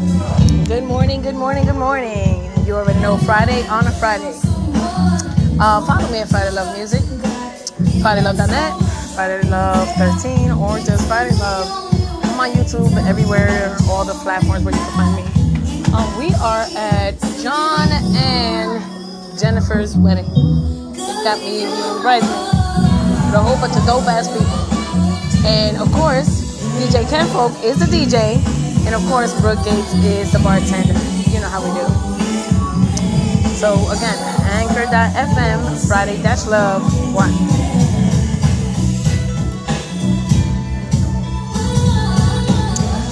Good morning, good morning, good morning. You already know Friday on a Friday. Uh, follow me at Friday Love Music, FridayLove.net, Friday Love 13, or just Friday Love. I'm on YouTube, everywhere, all the platforms where you can find me. Um, we are at John and Jennifer's wedding. It got me right with a whole bunch of dope ass people. And of course, DJ Ken Folk is the DJ. And of course, Brooke Gates is the bartender. You know how we do. So again, anchor.fm, Friday Dash Love 1.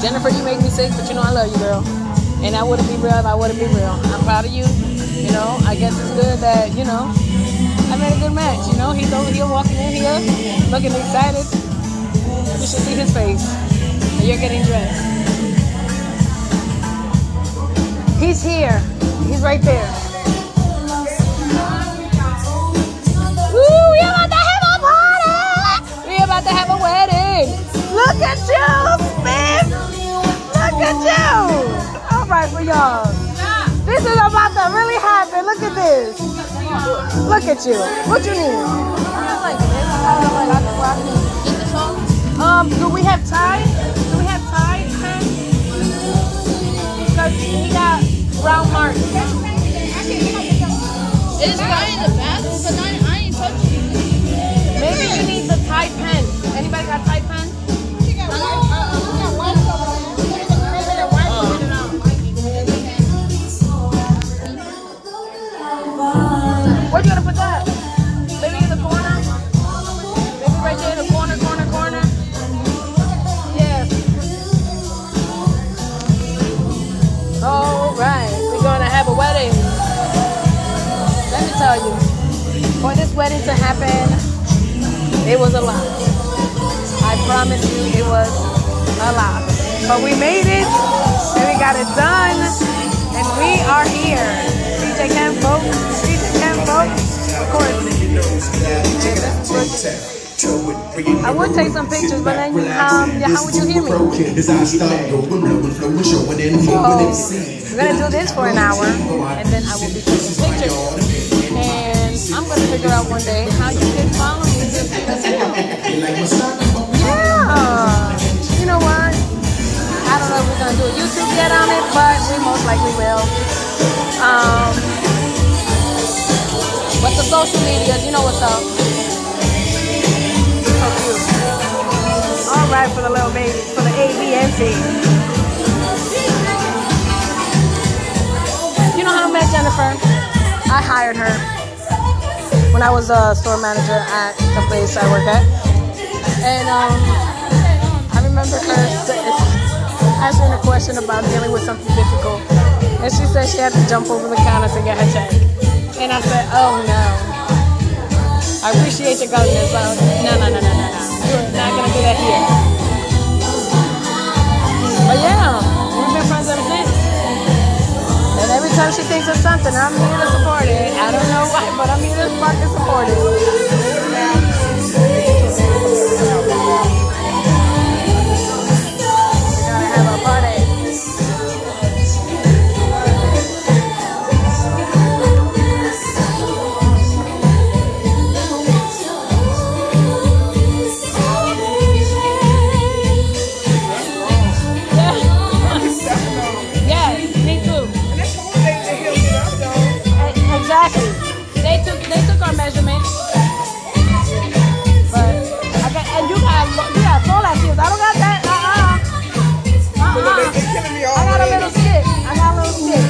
Jennifer, you make me sick, but you know I love you, girl. And I wouldn't be real if I wouldn't be real. I'm proud of you. You know, I guess it's good that, you know, I made a good match. You know, he's over here walking in here looking excited. You should see his face. And you're getting dressed. He's here. He's right there. Woo, we about to have a party. We about to have a wedding. Look at you, Smith. Look at you. All right for y'all. This is about to really happen. Look at this. Look at you. What you need? Um, do we have time? Do we have time? Because he got brown marks. It's right in the bathroom, but I, I ain't touching it. Maybe you need the Tide pen. Anybody got Tide pen? I would take some pictures, but then you um, yeah, how would you hear me? So, we're gonna do this for an hour, and then I will be taking pictures. And I'm gonna figure out one day how you can follow me just because you. Yeah. You know what? I don't know if we're gonna do a YouTube yet on it, but we most likely will. Um, but the social medias, you know what's up. All right for the little babies, for the ABNC. You know how I met Jennifer? I hired her when I was a store manager at the place I work at. And um, I remember her asking a question about dealing with something difficult. And she said she had to jump over the counter to get her check. And I said, oh no. I appreciate your but no, no, no, no, no, no. Not to do that here. But yeah, we've been friends ever since. And every time she thinks of something, I'm here to support it. I don't know why, but I'm here to fucking support it.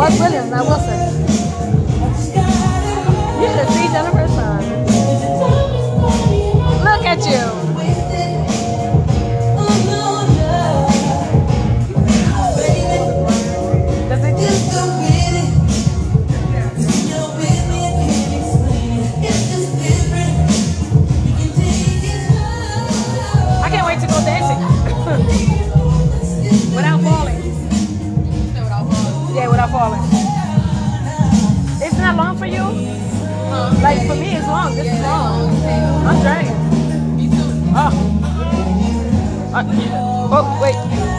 What's Williams, not Wilson? You should see Jennifer's that long for you? Like for me, it's long. This is long. I'm dragging. Oh. Uh, oh, wait.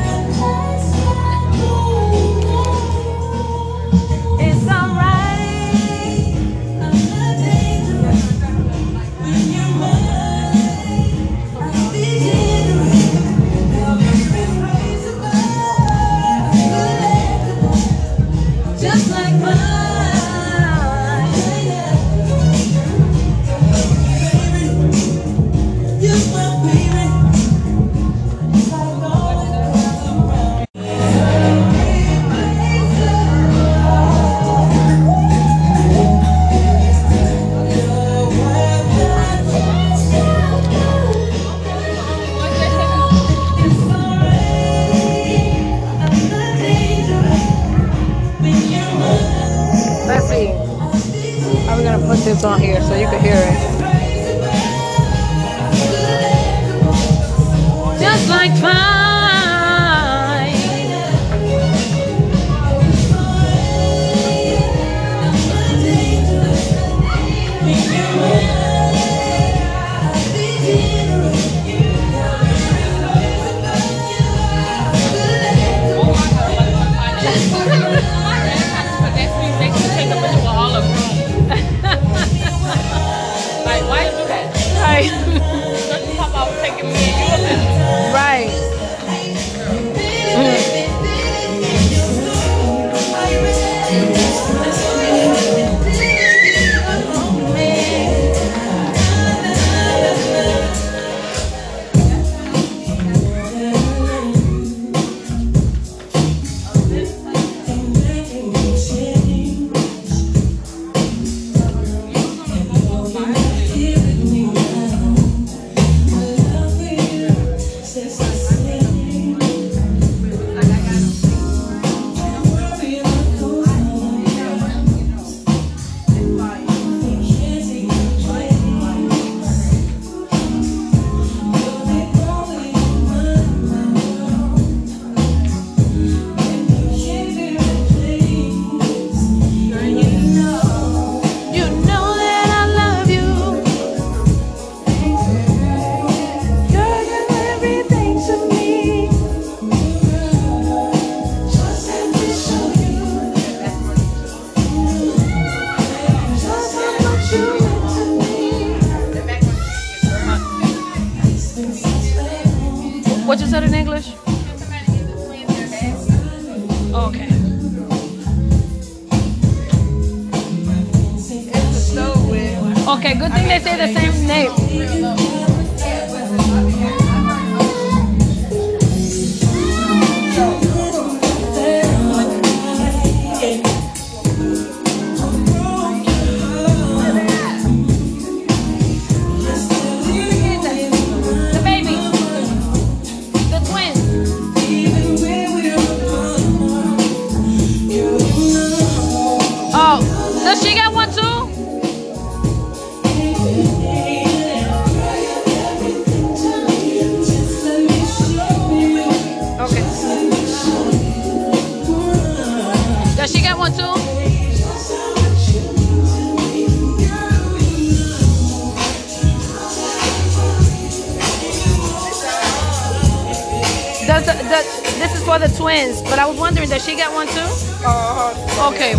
Twins, but I was wondering, does she get one too? Uh-huh. Okay.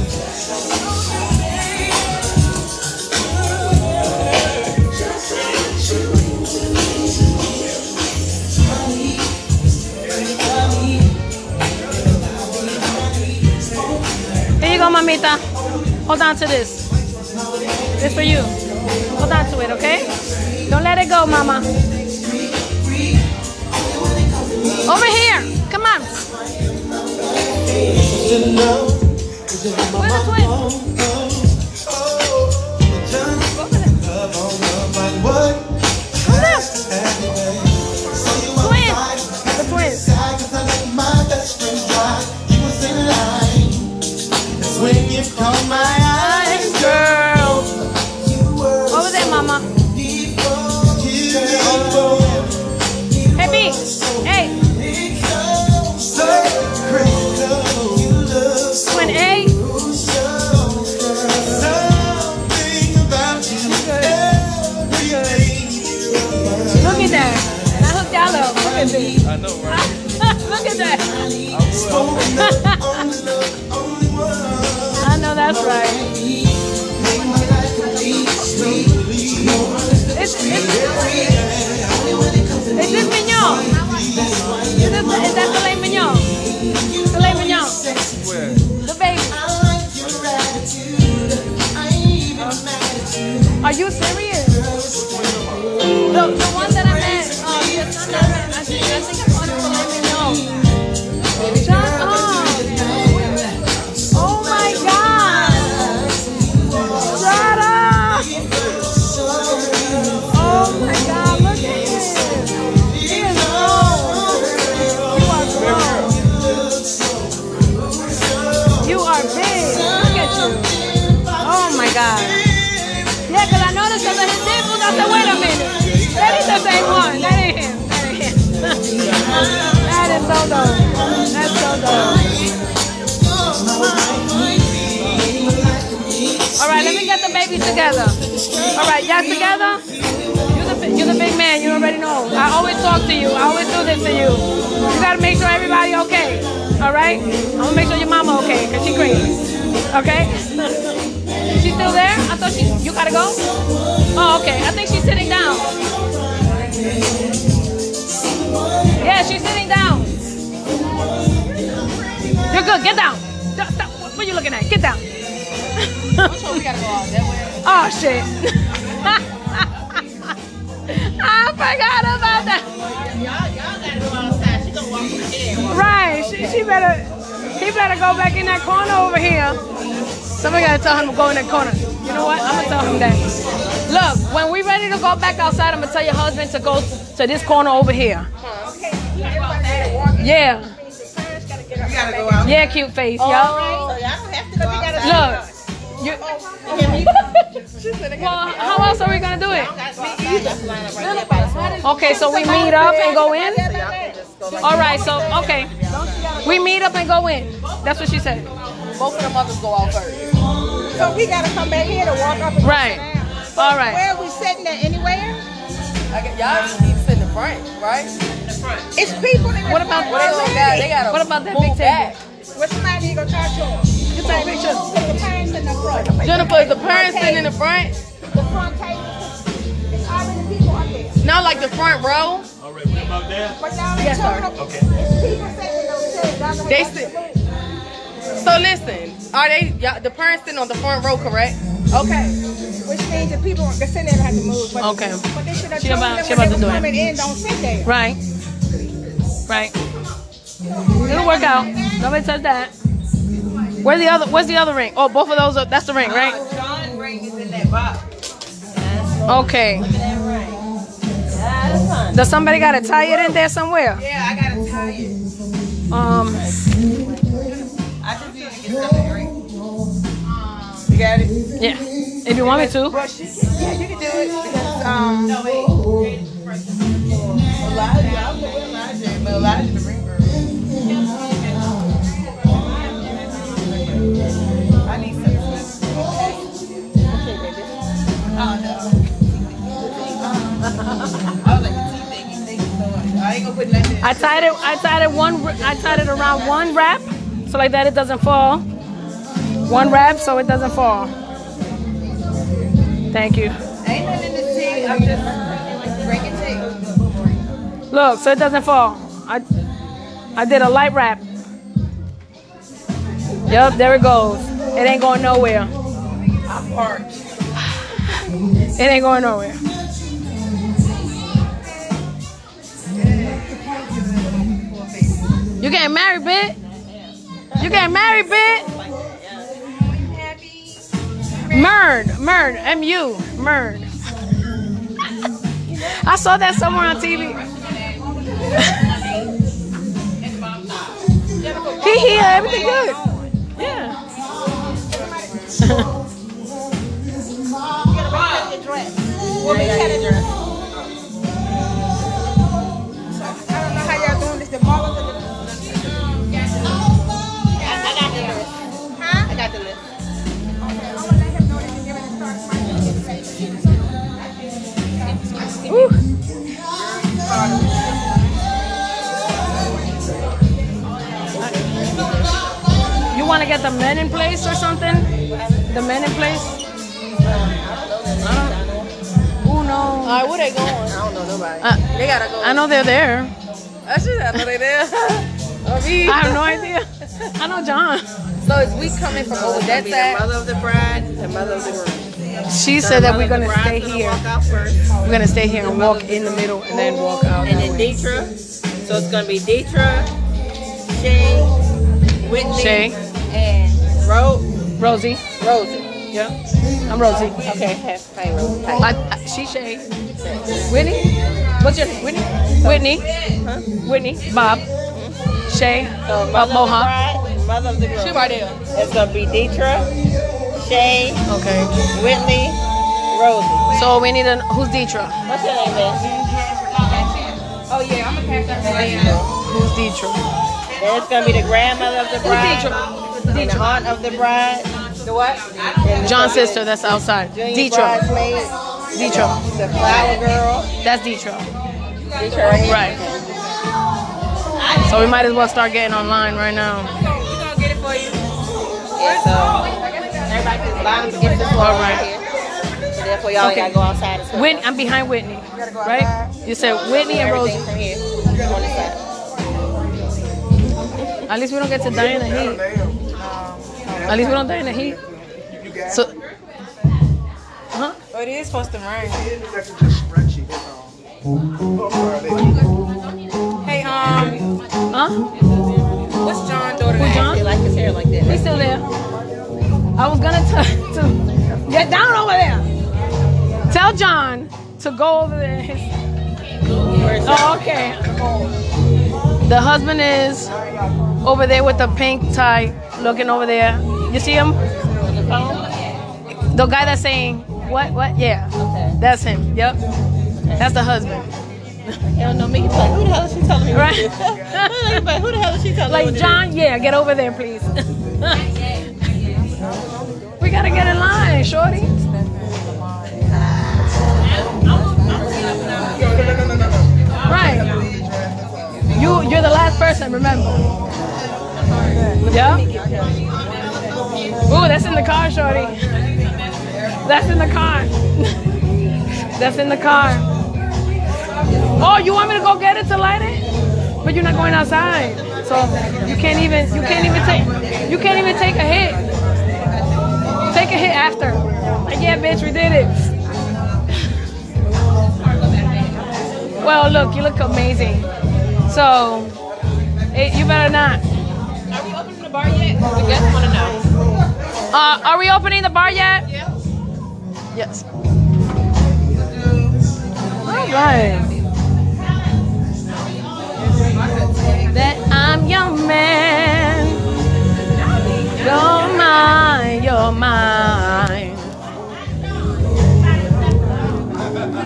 Here you go, mamita. Hold on to this. This for you. Hold on to it, okay? Don't let it go, mama. Where the twins? Go Are you serious? All right, let me get the babies together. All right, y'all together? You're the, you're the big man. You already know. I always talk to you. I always do this to you. You got to make sure everybody okay. All right? I'm going to make sure your mama okay because she crazy. Okay? She's still there? I thought she, you got to go? Oh, okay. I think she's sitting down. Yeah, she's sitting down. You're. Get down. Stop, stop. What are you looking at? Get down. Oh shit. I forgot about that. Right. She, she better he better go back in that corner over here. Somebody gotta tell him to go in that corner. You know what? I'm gonna tell him that. Look, when we ready to go back outside, I'm gonna tell your husband to go to this corner over here. Yeah. You gotta go out. Yeah, cute face, oh, yo. So y'all don't have to go outside. Look. You, oh, well, how else are we gonna do it? Okay, so we meet up and go in. All right, so okay, we meet up and go in. That's what she said. Both of the mothers go out first. So we gotta come back here to walk up and Right. All right. Where are we sitting at anywhere? I get, y'all just need to sit in the front, right? It's people in the What about Well, they don't got, they gotta What about that move big back. table? What's somebody you gonna talk to them? Get that picture. Put the parents in the front. Jennifer, is the parents sitting in the front? The front table. It's already people up there. Not like the front row. But y'all ain't Yes, told sir. them. It's people sitting in those chairs. They sit- So listen, are they y'all, the parents sitting on the front row, correct? Okay. Which means the people that sit there have to move. But, Okay. But they should have She told about- them she when about they to was do it. coming in, don't sit there. Right. Right. It'll work out. Nobody touch that. Where's the other? Where's the other ring? Oh, both of those. Are, that's the ring, right? John ring is in that box. Okay. Does somebody gotta tie it in there somewhere? Yeah, I gotta tie you. Um. I just need to get something to drink. You got it? Yeah. If you want me to. Well, she can, yeah, you can do it because um. No wait. Elijah, I'll put Elijah, but Elijah the ring girl. I need something. Okay, baby. Oh no. I was like, the tea thing, you think so? I ain't gonna put nothing. I tied it. I tied it one. I tied it around one wrap, so like that it doesn't fall. One wrap, so it doesn't fall. Thank you. Ain't nothing in the tea. I'm just drinking tea. Look, so it doesn't fall. I I did a light wrap. Yep, there it goes. It ain't going nowhere. I'm parched. It ain't going nowhere. You getting married, bitch? You getting married, bit? Murd, Murd, M-U, Murd. I saw that somewhere on TV. he here, uh, everything good. Yeah. Dress. Want to get the men in place or something? The men in place? I don't. Who knows? Alright, where they going? I don't know nobody. Uh, They gotta go. I know they're there. I should have know they're there. I I have no idea. I know John. So is we coming from over that The side? mother of the bride, the mother of the groom. She said that we're gonna The bride's stay gonna here. Walk out first, We're gonna stay here and walk in the middle and then walk out. and then way. So it's gonna be Deetra, Shay, Whitney, Shay, and Ro- Rosie. Rosie. Yeah, I'm Rosie. Okay, hey Rosie. Hey. I, I, she Shay. Whitney. What's your name? Whitney. Whitney. Whitney. Bob. Shay. So Bob mother of the Mohawk. bride, mother of the groom. She right there. It's gonna be Deetra, Shay, Okay. Whitney, Rosie. So we need a who's Deetra? What's your name, man? Oh yeah, I'm gonna out that Who's Deetra? Then it's gonna be the grandmother of the bride, the aunt of the bride. The what? John's sister. That's outside. Junior Deetra. bridesmaid, Deetra. the flower girl. That's Deetra. Deetra right here. Right. So we might as well start getting online right now. We gonna get it for you. Yeah, so everybody just buy them get this one All right right. here. So therefore y'all Okay. gotta go outside and Whitney, I'm behind Whitney, right? You said Whitney and everything Rosie. from here on this side. At least we don't get to die in the heat. At least we don't die in the heat. So, huh? Oh, it is supposed to rain. Hey, um, Huh? what's John's daughter Who. John? They like his hair like that. He's still there. I was gonna tell to get down over there. Tell John to go over there. Oh, okay. The husband is over there with the pink tie, looking over there. You see him? The guy that's saying what? What? Yeah, Okay. that's him. Yep, that's the husband. He don't know me. He's like, who the hell is she telling me? Right. What to do? He's like, who the hell is she telling me? Like what to? John, yeah, get over there, please. we gotta get in line, shorty. Right. You you're the last person, remember. Yeah. Ooh, that's in the car, shorty. That's in the car. that's in the car. Oh, you want me to go get it to light it? But you're not going outside, so you can't even you can't even take you can't even take a hit. Take a hit after. Like yeah, bitch, we did it. Well, look, you look amazing. So, eh, you better not. Are we opening the bar yet? The guests wanna know. Uh, are we opening the bar yet? Yes. All right. That I'm your man. You're mine. You're mine.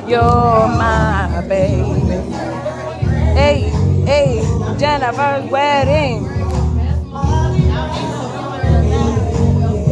You're my baby. Hey, hey, Jennifer's wedding.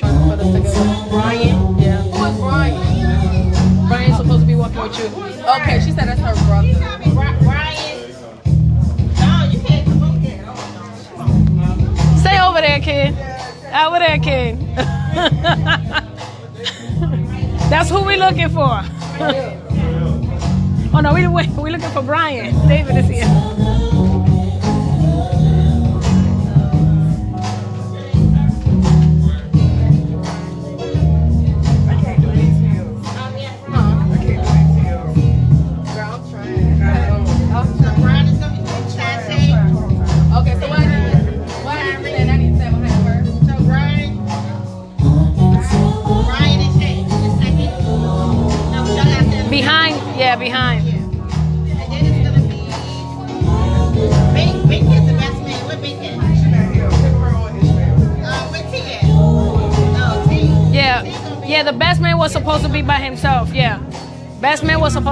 Where's Brian? Oh, they're trying to put us together. Brian. Yeah. Who is Brian? Brian's supposed to be walking with you. Okay, she said that's her brother. Bri- Brian. No, you can't come over. Oh, Stay over there, kid. Over there, kid. That's who we're looking for. oh no, we. We looking for Brian. David is here.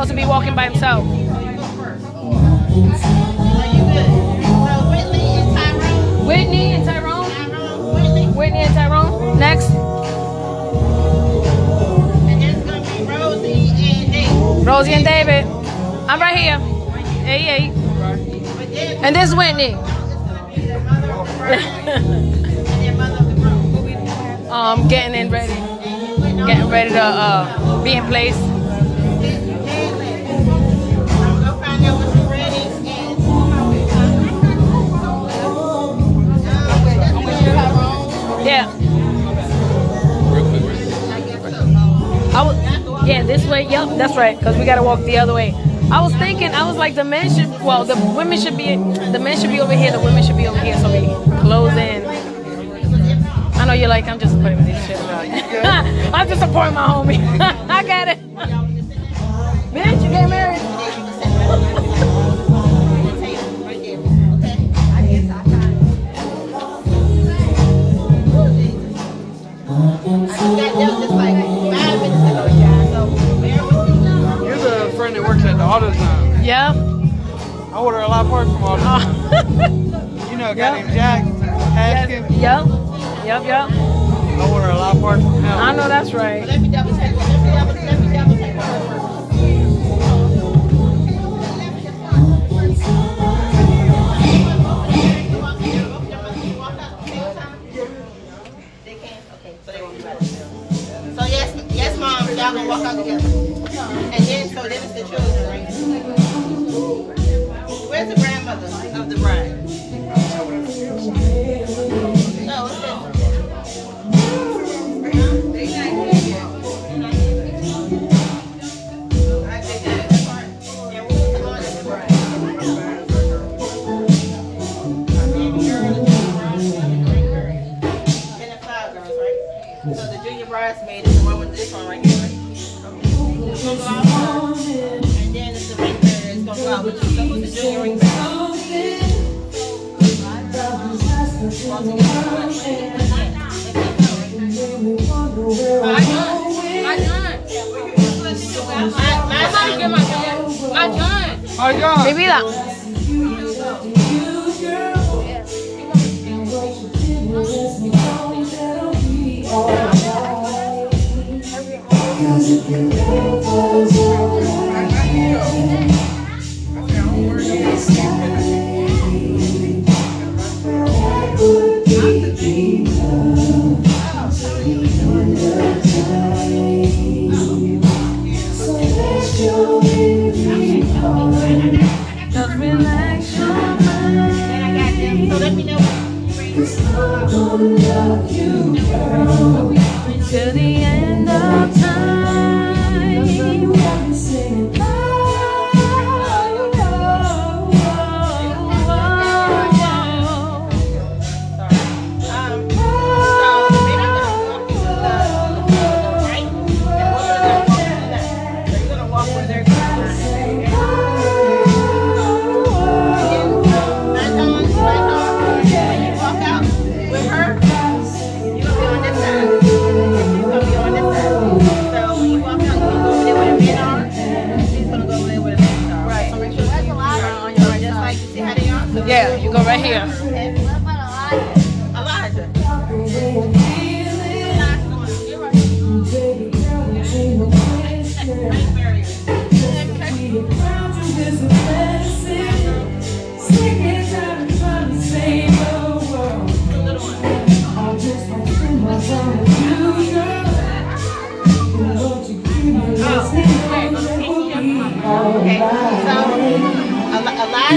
Supposed to be walking by himself. Whitney and Tyrone. Whitney and Tyrone. Next. Rosie and David. I'm right here. Hey, hey. And this is Whitney. um, getting in ready. Getting ready to uh, be in place. Yeah, this way. Yep, that's right. Cause we gotta walk the other way. I was thinking, I was like, the men should, well, the women should be, the men should be over here, the women should be over here, so we close in. I know you're like, I'm just putting this shit about. I'm just supporting my homie. I got it. Order a lot of parts from AutoZone. You know a guy Yep. named Jack Haskins? Yep. Yep, yep. I order a lot of parts from him. I know that's right. Let me double check. Let me double, let me double check. They can? Okay, so they won't be ready. So yes, yes, mom, y'all gonna walk out together. And then, so then it's the children, right? Where's the grandmother of the bride? No, it's this. I think that part. Yeah, we was on the bride. Baby girl, the junior bridesmaid, and the ring girl. And the five girls, right? So the junior bridesmaid is the one with this one right here, right? It's gonna go out first, and then it's the gonna bearer? How you doing? Mi vida. Just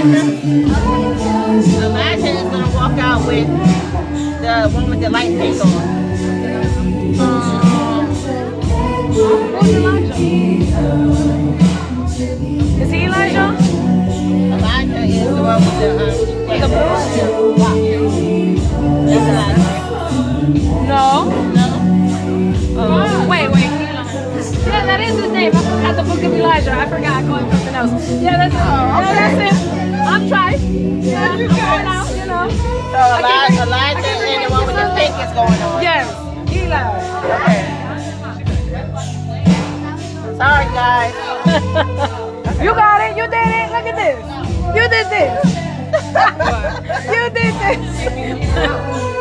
Eli- Elijah, is gonna walk out with the one with the light pink on. Is he Elijah? Elijah is the one with the um, blue. That's Elijah. No. No. Oh, wait, wait. Yeah, that is his name. I forgot the book of Elijah. I forgot. I called him something else. Yeah, that's it. Yeah, that's it. I'm trying. Yeah. You guys. Out, you know. So Elijah, Elijah and the one with the pink is going on. Yes. Eli. Okay. Sorry, guys. You got it. You did it. Look at this. You did this. you did this.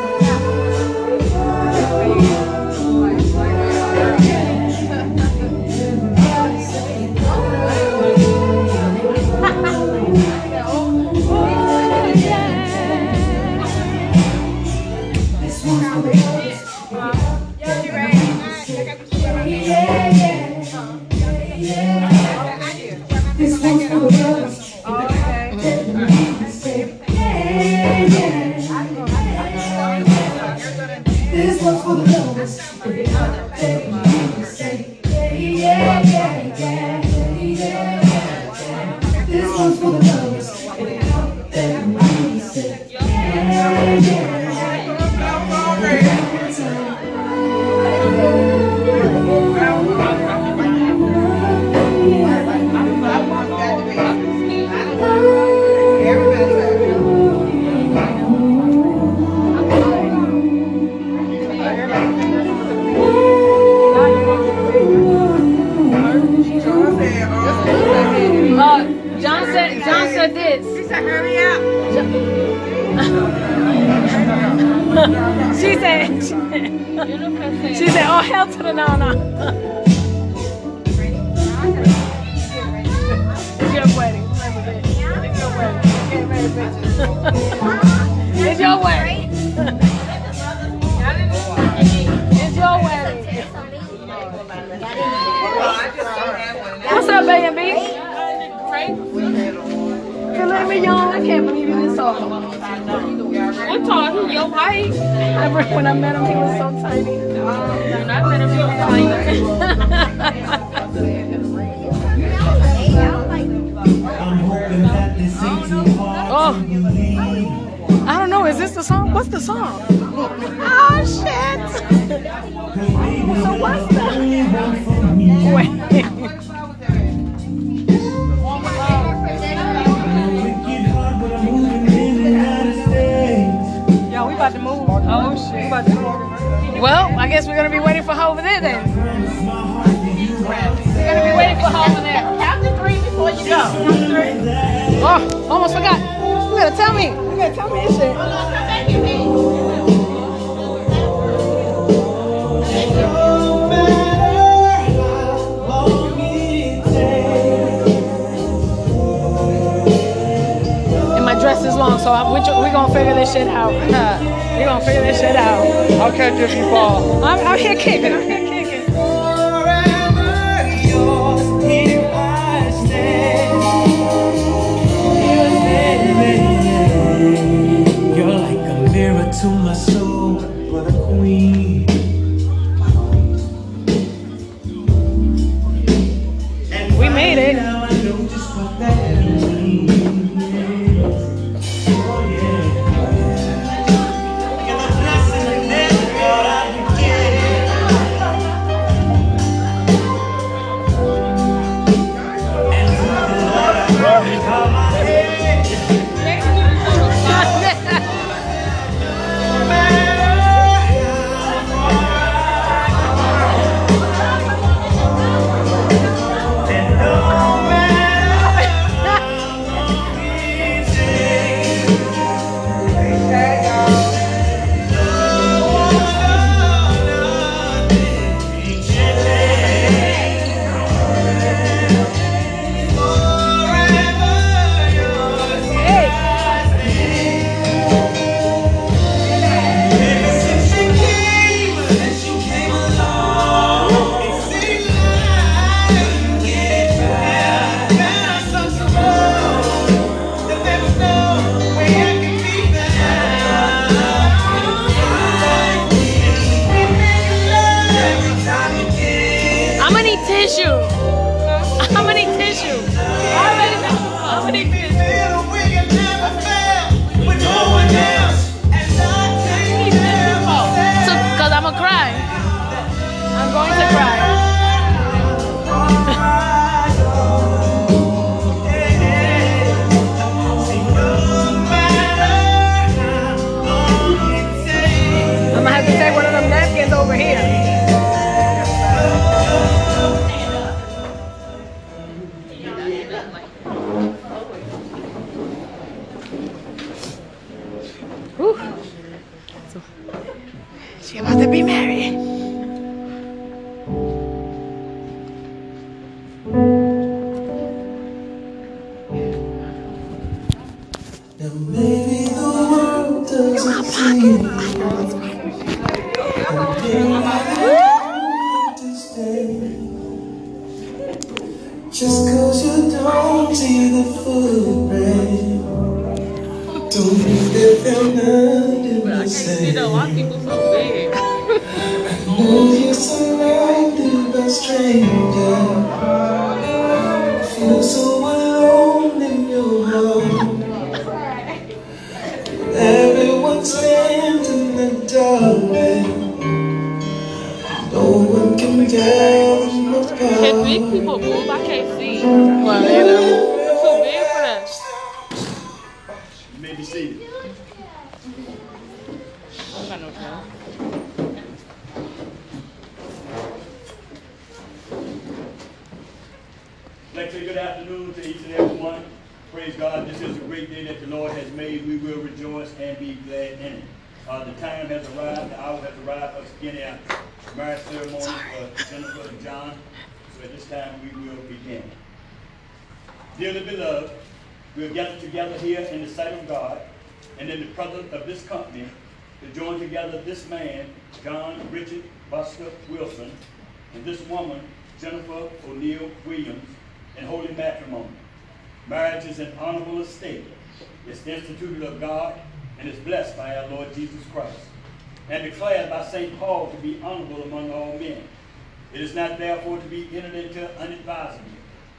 almost forgot. You gotta tell me. You gotta tell me this shit. And my dress is long, so we're gonna figure this shit out. we're gonna figure this shit out. I'll catch you if you fall. I'm, I'm here kicking. I'm here kicking. May be seated. I got no time. Like to say good afternoon to each and every one. Praise God, this is a great day that the Lord has made. We will rejoice and be glad in it. Uh, the time has arrived, the hour has arrived for us to begin our marriage ceremony for Jennifer and John. So at this time, we will begin. Dearly beloved, we are gathered together here in the sight of God and in the presence of this company to join together this man, John Richard Buster Wilson, and this woman, Jennifer O'Neill Williams, in holy matrimony. Marriage is an honorable estate. It's instituted of God and is blessed by our Lord Jesus Christ, and declared by St. Paul to be honorable among all men. It is not therefore to be entered into unadvisedly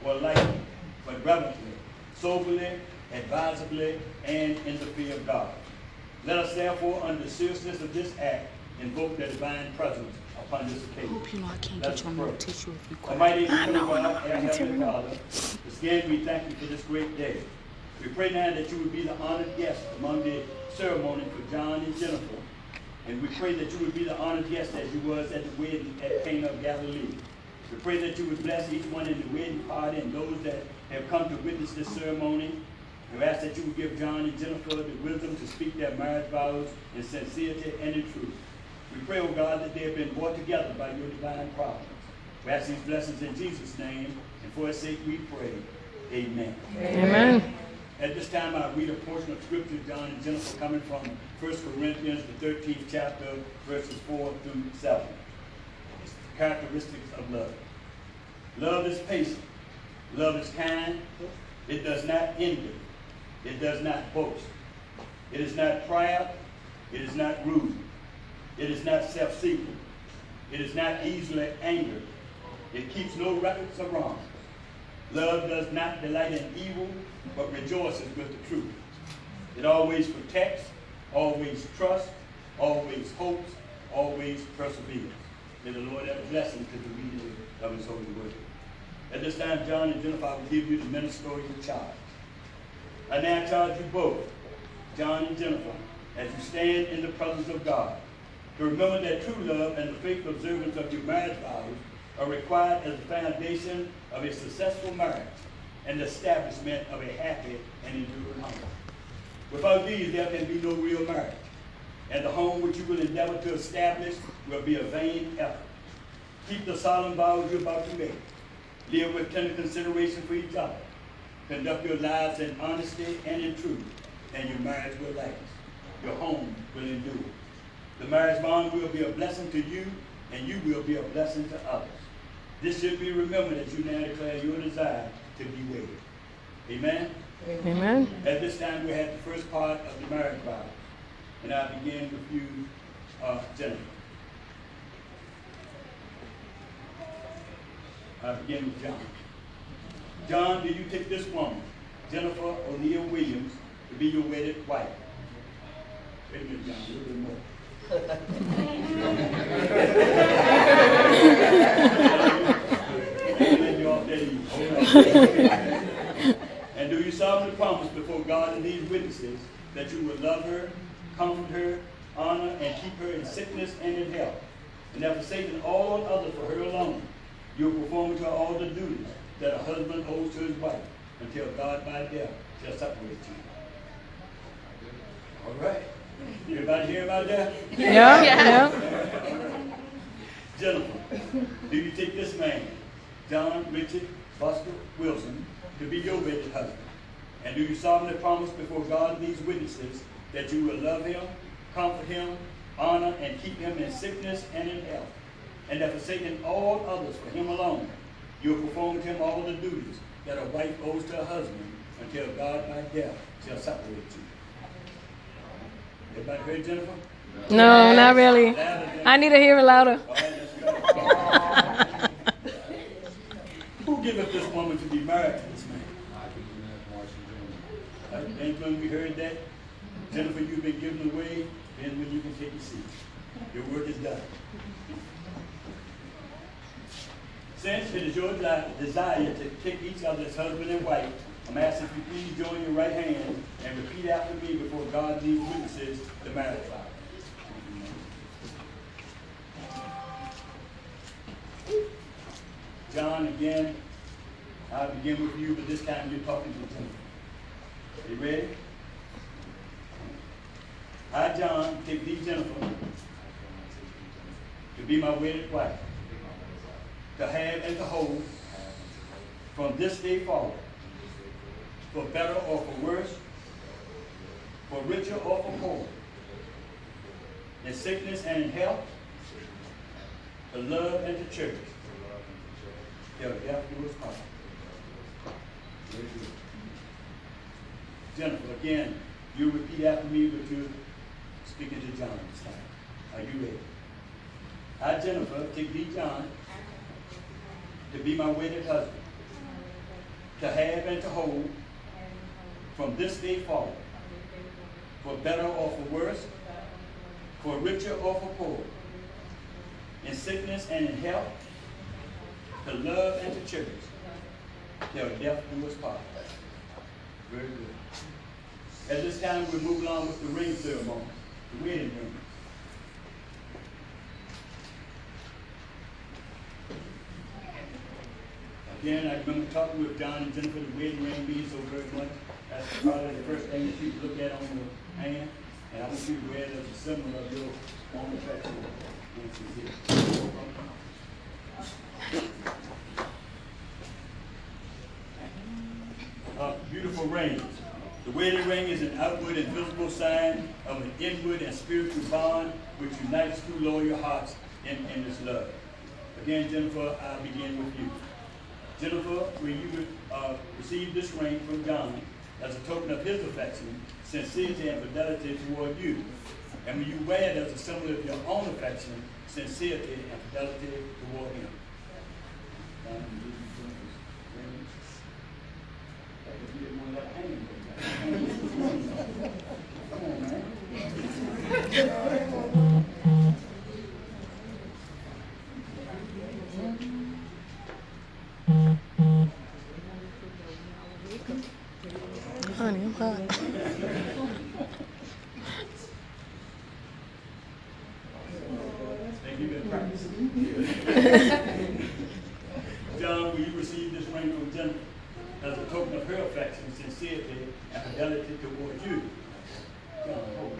or lightly, but reverently, soberly, advisably, and in the fear of God. Let us therefore, under the seriousness of this act, invoke the divine presence upon this occasion. hope you know I can't Let get you us on no tissue if you cry. Almighty I and know, I know. I Heavenly Father, again, we thank you for this great day. We pray now that you would be the honored guest among the ceremony for John and Jennifer. And we pray that you would be the honored guest as you was at the wedding at Cana of Galilee. We pray that you would bless each one in the wedding party and those that have come to witness this ceremony. We ask that you would give John and Jennifer the wisdom to speak their marriage vows in sincerity and in truth. We pray, O God, that they have been brought together by your divine providence. We ask these blessings in Jesus' name, and for his sake we pray. Amen. Amen. At this time, I read a portion of scripture, John and Jennifer, coming from 1 Corinthians, the 13th chapter, verses 4 through 7. It's the characteristics of love. Love is patient. Love is kind. It does not envy. It does not boast. It is not proud. It is not rude. It is not self-seeking. It is not easily angered. It keeps no records of wrong. Love does not delight in evil, but rejoices with the truth. It always protects, always trusts, always hopes, always perseveres. May the Lord add a blessing to the reading of his holy word. At this time, John and Jennifer, I will give you the ministerial charge. I now charge you both, John and Jennifer, as you stand in the presence of God, to remember that true love and the faithful observance of your marriage vows are required as the foundation of a successful marriage and the establishment of a happy and enduring home. Without these, there can be no real marriage, and the home which you will endeavor to establish will be a vain effort. Keep the solemn vows you're about to make. Live with tender consideration for each other. Conduct your lives in honesty and in truth, and your marriage will last. Your home will endure. The marriage bond will be a blessing to you, and you will be a blessing to others. This should be remembered as you now declare your desire to be wedded. Amen? Amen. At this time, we have the first part of the marriage vows. And I begin with you, uh, Jennifer. I begin with John. John, do you take this woman, Jennifer O'Neill Williams, to be your wedded wife? Wait a minute, John, a little bit more. And do you solemnly promise before God and these witnesses that you will love her, comfort her, honor, and keep her in sickness and in health, and never forsaken all others for her alone? You will perform to all the duties that a husband owes to his wife until God by death shall separate you. All right. Everybody hear about that? Yeah, yeah. Jennifer, do you take this man, John Richard Buster Wilson, to be your wedded husband? And do you solemnly promise before God and these witnesses that you will love him, comfort him, honor, and keep him in sickness and in health? And that forsaking all others for him alone, you have performed him all the duties that a wife owes to a husband until God by death shall separate you. Everybody heard Jennifer? No, not really. I need to hear it louder. Right. Who giveth this woman to be married to this man? And when we heard that, Jennifer, you've been given away, then when you can take your seat. Your work is done. Since it is your desire to take each other as husband and wife, I'm asking if you please join your right hand and repeat after me before God these witnesses marriage vow. John, again, I'll begin with you, but this time you're talking to Jennifer. You ready? I, John, take thee, Jennifer, to be my wedded wife, to have and to hold from this day forward, for better or for worse, for richer or for poorer, in sickness and in health, to love and to cherish, till death do us part. Jennifer, again, you repeat after me, but you're speaking to John this time. Are you ready? I, Jennifer, take thee, John, to be my wedded husband, to have and to hold from this day forward, for better or for worse, for richer or for poorer, in sickness and in health, to love and to cherish, till death do us part. Very good. At this time, we move along with the ring ceremony, the wedding ring. Again, I remember talking with John and Jennifer, the wedding ring means so very much. That's probably the first thing that you look at on your hand. And I want you to wear it as a symbol of your homosexual entity. A beautiful ring. The wedding ring is an outward and visible sign of an inward and spiritual bond which unites two loyal hearts in endless love. Again, Jennifer, I begin with you. Jennifer, when you uh, received this ring from John as a token of his affection, sincerity, and fidelity toward you, and when you wear it as a symbol of your own affection, sincerity, and fidelity toward him. John, you give Jennifer's ring. Like if you didn't want that hanging. Come on, man. Honey, I'm hot. Thank you, been practicing. John, will you receive this ring from Jennifer as a token of her affection, sincerity, and fidelity toward you? John, hold on.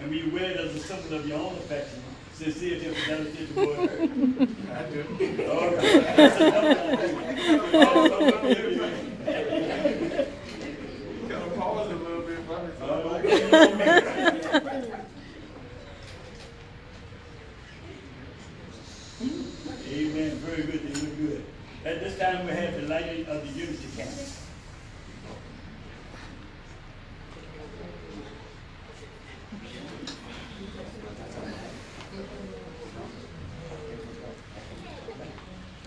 And will you wear it as a symbol of your own affection, sincerity, and fidelity toward her? I do. All right. That's enough. All right. Gotta pause a little bit, but All right. Amen. Very good. They look good. At this time, we have the lighting of the unity candle.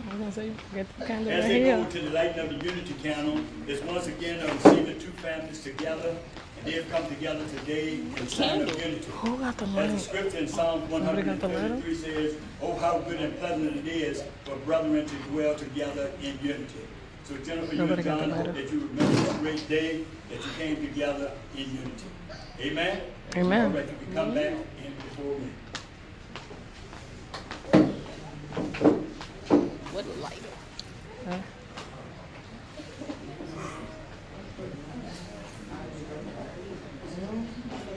I was gonna say, get the candle As right they go to the lighting of the unity candle, it's once again seeing the two families together, and they have come together today in sign of unity. Who got the As the scripture in Psalm Somebody got the 133 says, Oh, how good and pleasant it is for brethren to dwell together in unity. So Jennifer, you and John, hope that you remember this great day that you came together in unity. Amen? Amen. All right, you can come back in before me. What light? Huh?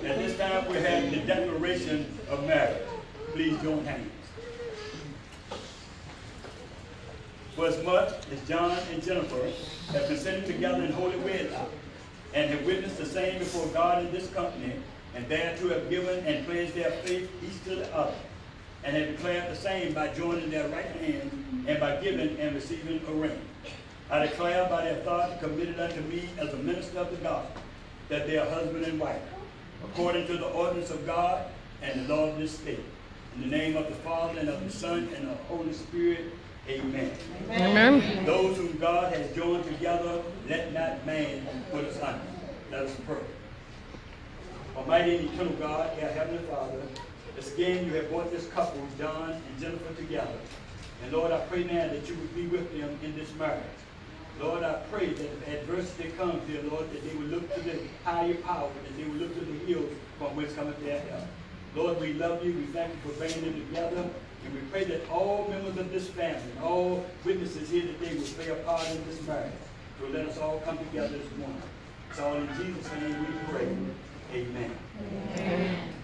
At this time, we have the declaration of marriage. Please join hands. For as much as John and Jennifer have consented together in holy wedlock, and have witnessed the same before God in this company, and thereto have given and pledged their faith each to the other, and have declared the same by joining their right hands and by giving and receiving a ring. I declare by the authority committed unto me as a minister of the gospel that they are husband and wife, according to the ordinance of God and the law of this state. In the name of the Father and of the Son and of the Holy Spirit, amen. Amen. Those whom God has joined together, let not man put us under. Let us pray. Almighty and eternal God, our Heavenly Father, this again you have brought this couple, John and Jennifer, together. And Lord, I pray now that you would be with them in this marriage. Lord, I pray that if adversity comes, dear Lord, that they would look to the higher power, that they would look to the hills from whence cometh their help. Lord, we love you. We thank you for bringing them together. And we pray that all members of this family, all witnesses here today will play a part in this marriage. So let us all come together this morning. It's all in Jesus' name we pray. Amen.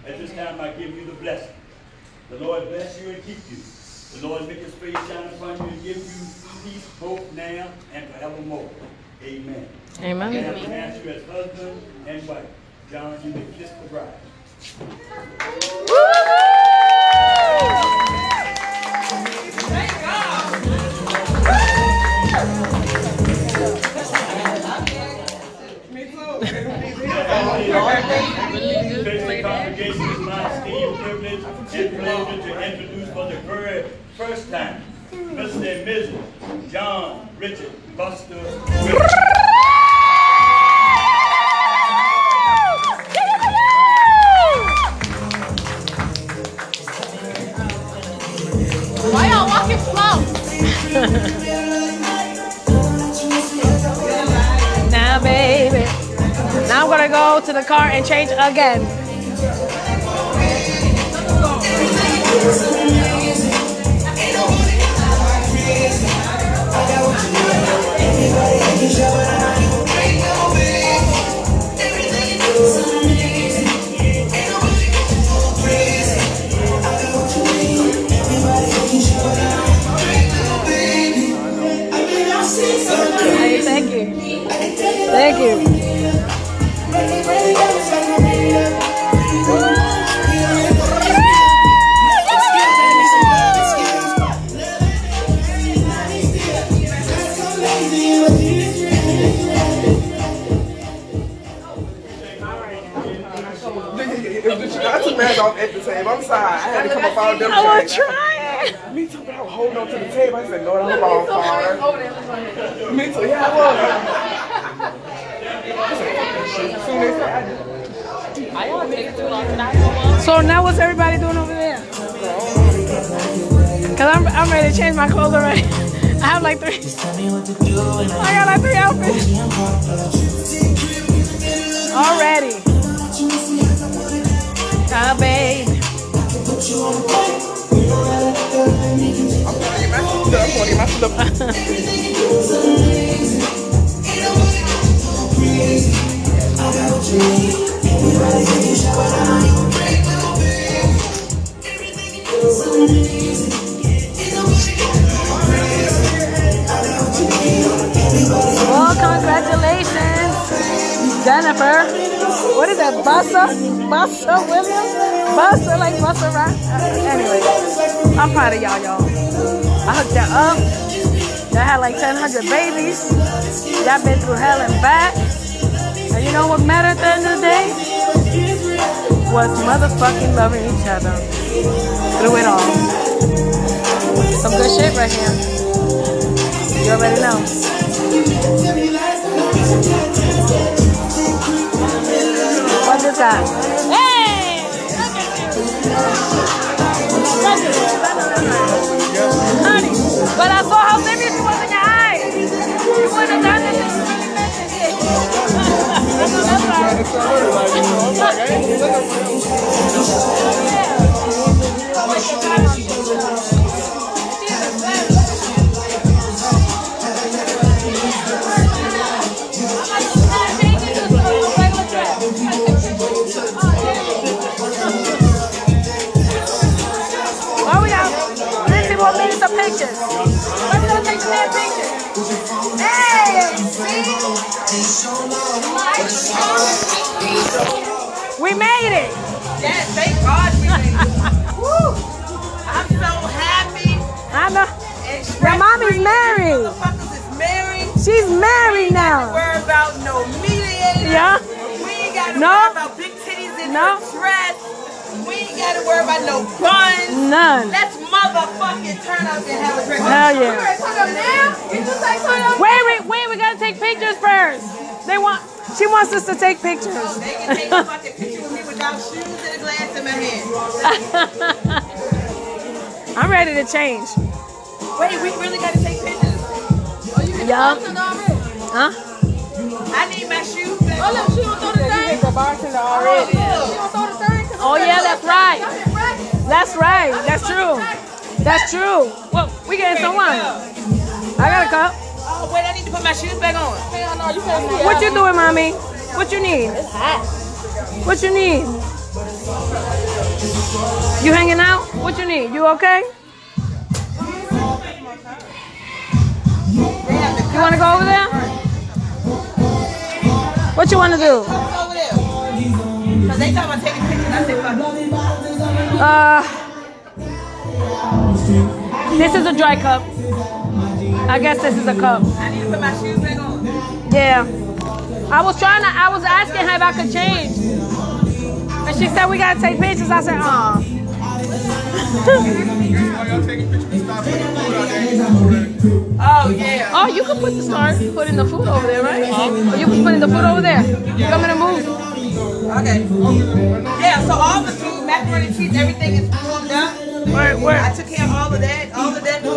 At this time, I give you the blessing. The Lord bless you and keep you. The Lord make his face shine upon you and give you peace both now and forevermore. Amen. Amen. And I pronounce you as husband and wife. John, you may kiss the bride. Special and Mrs. John Richard Buster Why y'all walking slow? now, baby. Now I'm gonna go to the car and change again. Hey, off at the table. I'm sorry. I had to come up all them I was times. trying. Me too, but I was holding on to the table. I said, Lord, I hope I don't fall. Me too, yeah, I was. Soon as I did. I don't take too long to die. So now what's everybody doing over there? Cause I'm I'm ready to change my clothes already. I have like three. I got like three outfits already. Ah, babe. Well, oh, congratulations, Jennifer. What is that, Bussa? Bussa Williams? Bussa, like Bussa Rock? Anyway, I'm proud of y'all, y'all. I hooked that up. Y'all had like 1,000 babies. Y'all been through hell and back. And you know what mattered at the end of the day? Was motherfucking loving each other. Through it all. Some good shit right here. You already know. What this guy? Hey! But I saw how serious you was in your eyes. You wouldn't have done this if you really meant this shit. Why we got 50 more We made it. Yes, thank God we made it. Woo! I'm so happy. I know. Your mommy's married. Is married. She's married now. Worry about no mediator. Yeah. We ain't got to No. worry about big titties in No. dress. We ain't got to worry about no buns. None. Let's motherfucking turn up and have a drink. Hell yeah. You ready to turn up now? You just turn up. Wait, wait, wait. We gotta take pictures first. They want. She wants us to take pictures. They can take a fucking picture with me without shoes and a glass in my hand. I'm ready to change. Wait, we really got to take pictures. Oh, you can Yeah. already? Huh? I need my shoes back. Oh, look, she don't throw the thing. The bartender already. She don't throw the thing. 'cause Oh yeah, that's right. Y'all been practicing. That's right. That's true. That's true. Well, we getting some wine. I got a cup. Oh, wait, I need to put my shoes back on. Hell no, you can't do What you doing, mommy? What you need? It's hot. What you need? You hanging out? What you need? You okay? You want to go over there? What you want to do? Because they talking about taking pictures. I said, fuck. Uh, this is a dry cup. I guess this is a cup. I need to put my shoes back on. Yeah. I was trying to, I was asking her if I could change. And she said, we got to take pictures. I said, uh. Oh, yeah. Oh, you can put the stars, put in the food over there, right? Or you can put in the food over there. You come in and move. Okay. Yeah, so all the food, macaroni and cheese, everything is cooked up. Where, where? I took care of all of that.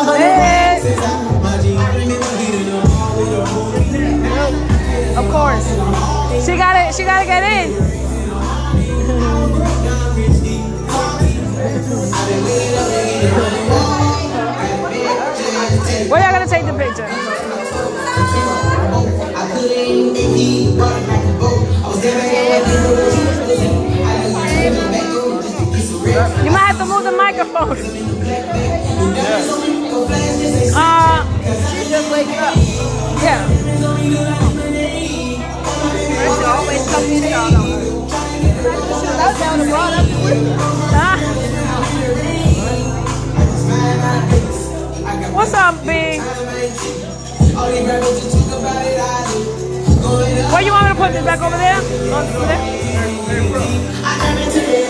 Of course. She got it. She got to get in. Where y'all gonna take the picture? You might have to move the microphone. Uh, Just wake up. yeah. She always come to y'all. don't? That's down the broad up. Huh? What's up, big? Where you want me to put this back over there? Over there?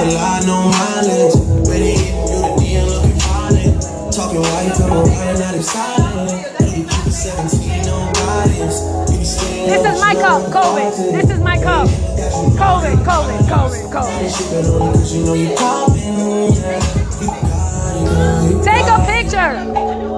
a lot, no mileage. Ready you the looking violent. Talking while you come around, not excited. You keep it 17, no guidance. You be staying This is my cup, COVID. This is my cup. COVID, COVID, COVID, COVID. you know you poppin', yeah. You got it, girl, you Take a picture.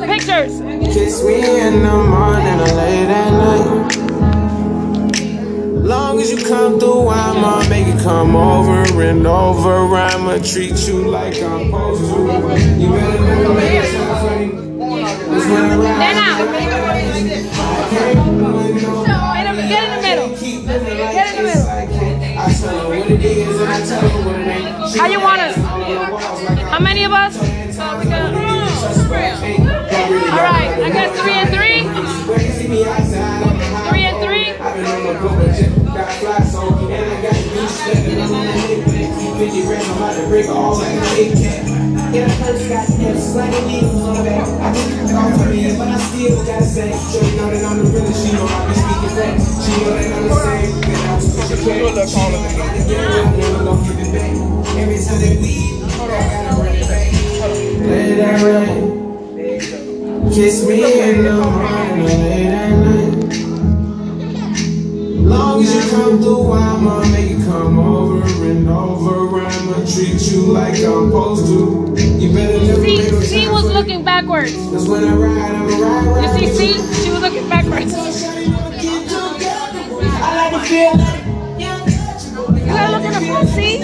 Night, pictures. kiss me in the morning or late at night. Long as you come through, I'ma make it come over and over. I'ma treat you like I'm supposed to. You better never make it sound funny. It's when I ride, Stand out. I can't do it, no. Get in, the middle. Keep living like Get in the middle. I can't. I tell her what it is and I tell her what it ain't. She How you want us? on the walls like How many of us? I'm uh, we got. All All right, I guess three and three. See me outside on the highway. Three and three. I've been on my go, but just got fly so and I got the beach stepping on the hip. 50 rand, I'm about to break all like a big cat. Yeah, the first got F's, slanging needles on the back. I can keep it off of me, but I still gotta say, sure you know that I'm the realest. She know I be speaking facts. She know that I'm the same. Then I was pushing back. She gotta get it right, never gonna keep it back. Every time that we, I gotta bring it back. Let that rain. Kiss me in the morning, late at night. Long as you come through, I'ma make it come over and over. I'ma treat you like I'm supposed to. You better never make C, was looking backwards. Cause when I ride, I'ma ride, You ride. see C? She was looking backwards. I like to feel like You gotta look in the front, see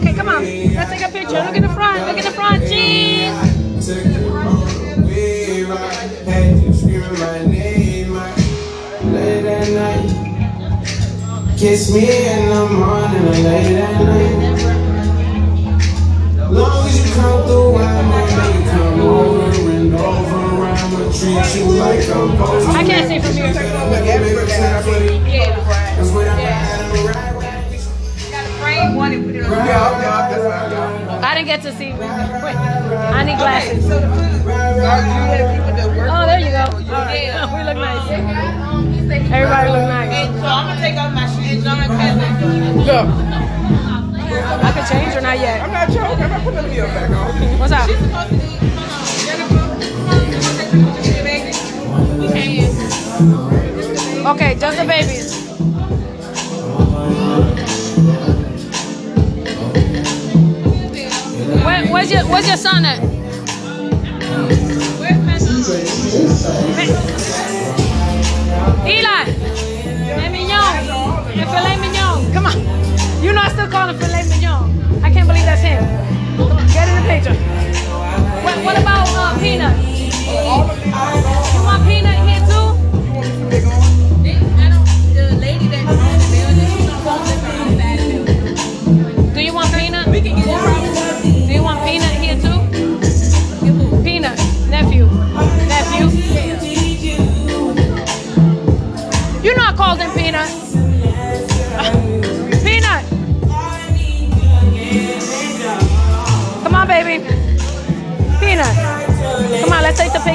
Okay, come on. Let's take a picture. Look in the front. Look in the front. Cheese. Took you on the way, right? Had you screaming my name, right? Late at night. Kiss me in the morning or late at night. Long as you come through, make it come over and over. I'ma treat you like I'm. I can't see from here. Make it sound funny. Yeah. I didn't get to see. Wait, I need glasses. So the food. You have people that work. Oh, there you go. All right. We look nice. Um, Everybody look nice. And so I'm gonna take off my shoes. John cousin. Look, I can change or not yet. I'm not joking. I'm not putting them here back on. What's up? Supposed to be. Okay, just the babies. Where's your Where's your son at? Eli, filet mignon, the filet mignon. Come on, you know I still call him filet mignon. I can't believe that's him. Get in the picture. What, what about uh, peanut? You want peanut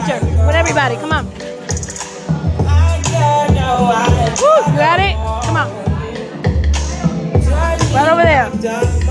picture with everybody. Come on. Woo, you got it? Come on. Right over there.